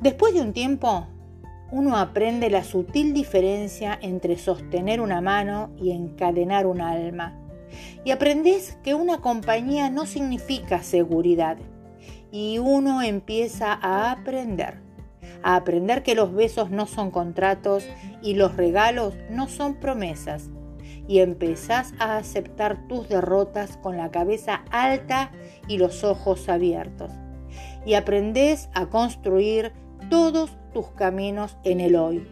Después de un tiempo, uno aprende la sutil diferencia entre sostener una mano y encadenar un alma. Y aprendes que una compañía no significa seguridad. Y uno empieza a aprender. A aprender que los besos no son contratos y los regalos no son promesas. Y empezás a aceptar tus derrotas con la cabeza alta y los ojos abiertos. Y aprendes a construir todos tus caminos en el hoy,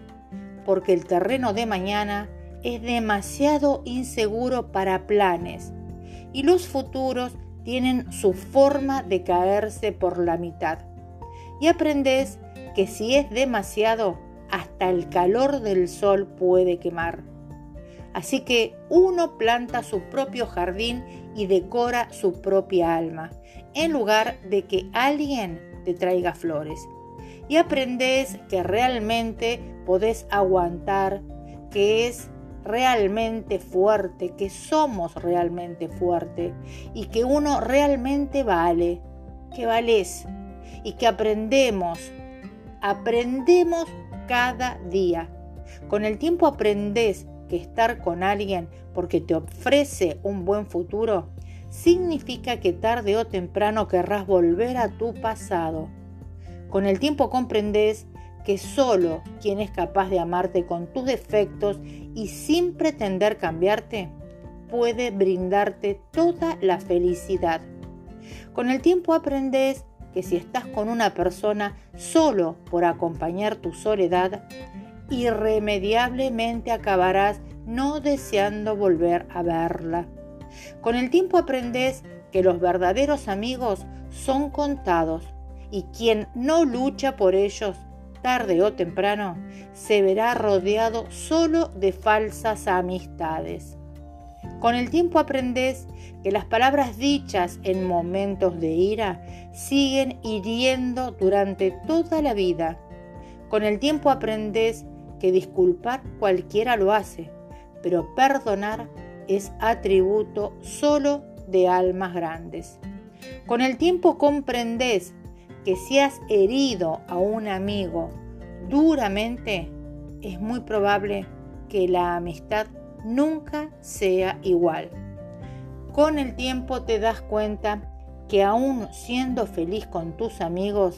porque el terreno de mañana es demasiado inseguro para planes y los futuros tienen su forma de caerse por la mitad. Y aprendes que si es demasiado, hasta el calor del sol puede quemar. Así que uno planta su propio jardín y decora su propia alma, en lugar de que alguien te traiga flores y aprendes que realmente podés aguantar, que es realmente fuerte, que somos realmente fuerte y que uno realmente vale, que vales y que aprendemos, aprendemos cada día. Con el tiempo aprendes que estar con alguien porque te ofrece un buen futuro significa que tarde o temprano querrás volver a tu pasado con el tiempo comprendes que solo quien es capaz de amarte con tus defectos y sin pretender cambiarte puede brindarte toda la felicidad. Con el tiempo aprendes que si estás con una persona solo por acompañar tu soledad, irremediablemente acabarás no deseando volver a verla. Con el tiempo aprendes que los verdaderos amigos son contados y quien no lucha por ellos, tarde o temprano, se verá rodeado solo de falsas amistades. Con el tiempo aprendes que las palabras dichas en momentos de ira siguen hiriendo durante toda la vida. Con el tiempo aprendes que disculpar cualquiera lo hace, pero perdonar es atributo solo de almas grandes. Con el tiempo comprendes que si has herido a un amigo duramente, es muy probable que la amistad nunca sea igual. Con el tiempo te das cuenta que aún siendo feliz con tus amigos,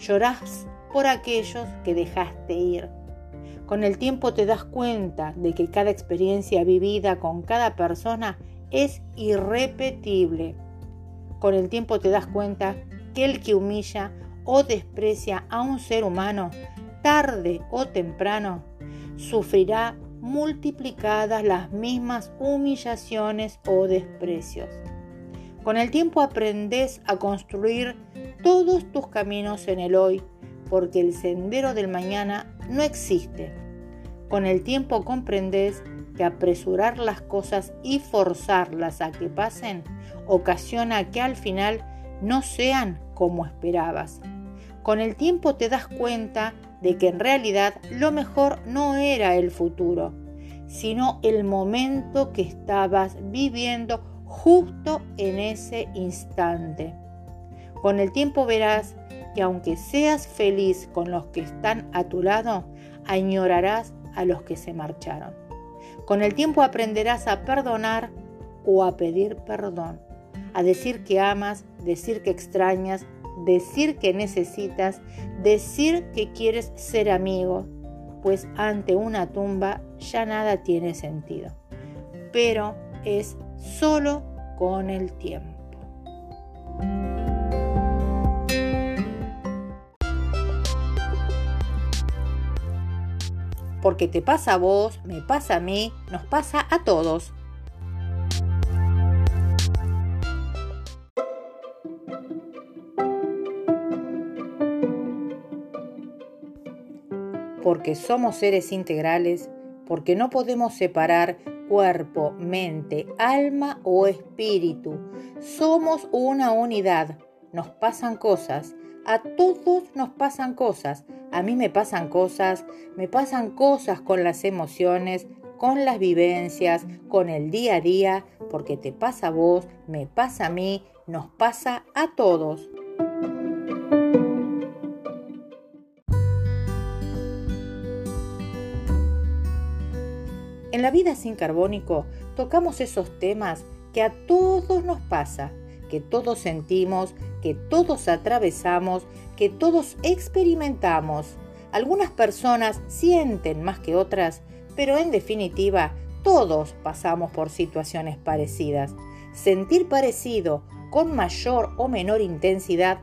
llorás por aquellos que dejaste ir. Con el tiempo te das cuenta de que cada experiencia vivida con cada persona es irrepetible. Con el tiempo te das cuenta el que humilla o desprecia a un ser humano, tarde o temprano, sufrirá multiplicadas las mismas humillaciones o desprecios. Con el tiempo aprendes a construir todos tus caminos en el hoy, porque el sendero del mañana no existe. Con el tiempo comprendes que apresurar las cosas y forzarlas a que pasen ocasiona que al final no sean como esperabas. Con el tiempo te das cuenta de que en realidad lo mejor no era el futuro, sino el momento que estabas viviendo justo en ese instante. Con el tiempo verás que aunque seas feliz con los que están a tu lado, añorarás a los que se marcharon. Con el tiempo aprenderás a perdonar o a pedir perdón a decir que amas, decir que extrañas, decir que necesitas, decir que quieres ser amigo, pues ante una tumba ya nada tiene sentido. Pero es solo con el tiempo. Porque te pasa a vos, me pasa a mí, nos pasa a todos. Porque somos seres integrales, porque no podemos separar cuerpo, mente, alma o espíritu. Somos una unidad. Nos pasan cosas. A todos nos pasan cosas. A mí me pasan cosas. Me pasan cosas con las emociones, con las vivencias, con el día a día, porque te pasa a vos, me pasa a mí, nos pasa a todos. La vida sin carbónico tocamos esos temas que a todos nos pasa, que todos sentimos, que todos atravesamos, que todos experimentamos. Algunas personas sienten más que otras, pero en definitiva todos pasamos por situaciones parecidas. Sentir parecido, con mayor o menor intensidad,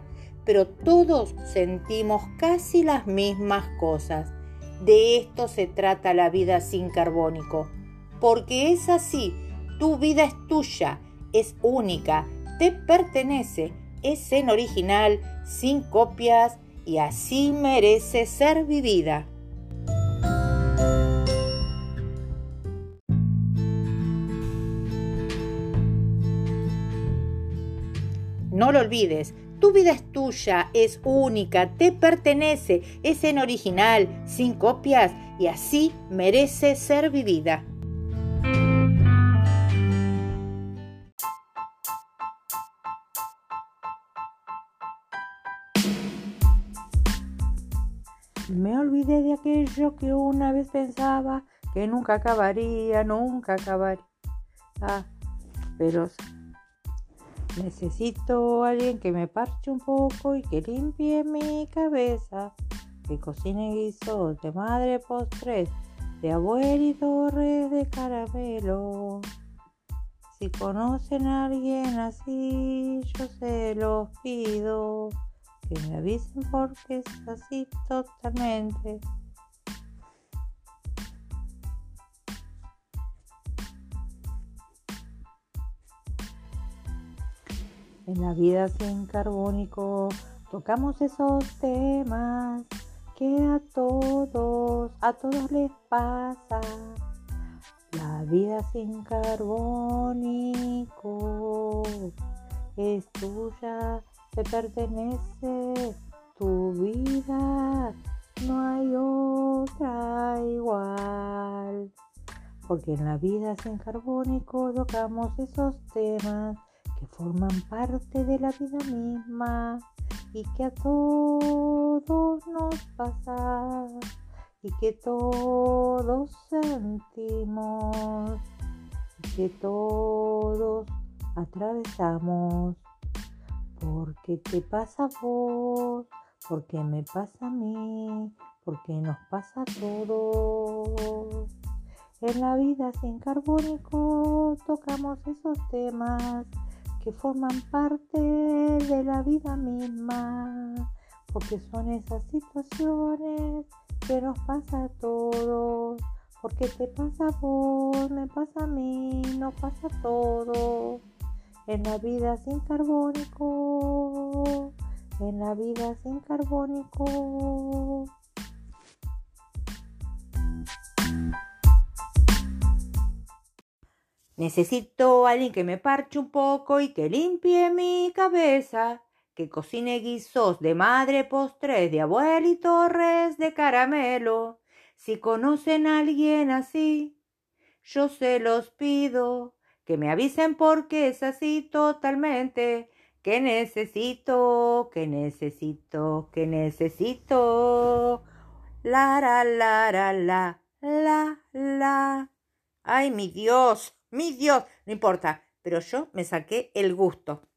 pero todos sentimos casi las mismas cosas. De esto se trata la vida sin carbónico, porque es así, tu vida es tuya, es única, te pertenece, es en original, sin copias, y así merece ser vivida. No lo olvides, tu vida es tuya, es única, te pertenece, es en original, sin copias y así merece ser vivida. Me olvidé de aquello que una vez pensaba que nunca acabaría, nunca acabaría. Ah, pero Necesito alguien que me parche un poco y que limpie mi cabeza, que cocine guisos de madre postres, de abuelo y torres de caramelo. Si conocen a alguien así, yo se los pido, que me avisen porque es así totalmente. En la vida sin carbónico tocamos esos temas que a todos, a todos les pasa. La vida sin carbónico es tuya, te pertenece tu vida, no hay otra igual. Porque en la vida sin carbónico tocamos esos temas forman parte de la vida misma y que a todos nos pasa y que todos sentimos y que todos atravesamos porque te pasa a vos, porque me pasa a mí, porque nos pasa a todos. En la vida sin carbónico tocamos esos temas que forman parte de la vida misma, porque son esas situaciones que nos pasa a todos, porque te pasa a vos, me pasa a mí, nos pasa a todos, en la vida sin carbónico, en la vida sin carbónico. Necesito alguien que me parche un poco y que limpie mi cabeza, que cocine guisos de madre postres, de abuelo y torres de caramelo. Si conocen a alguien así, yo se los pido, que me avisen porque es así totalmente, que necesito, que necesito, que necesito. La, la, la, la, la, la. Ay, mi Dios. Mi Dios, no importa, pero yo me saqué el gusto.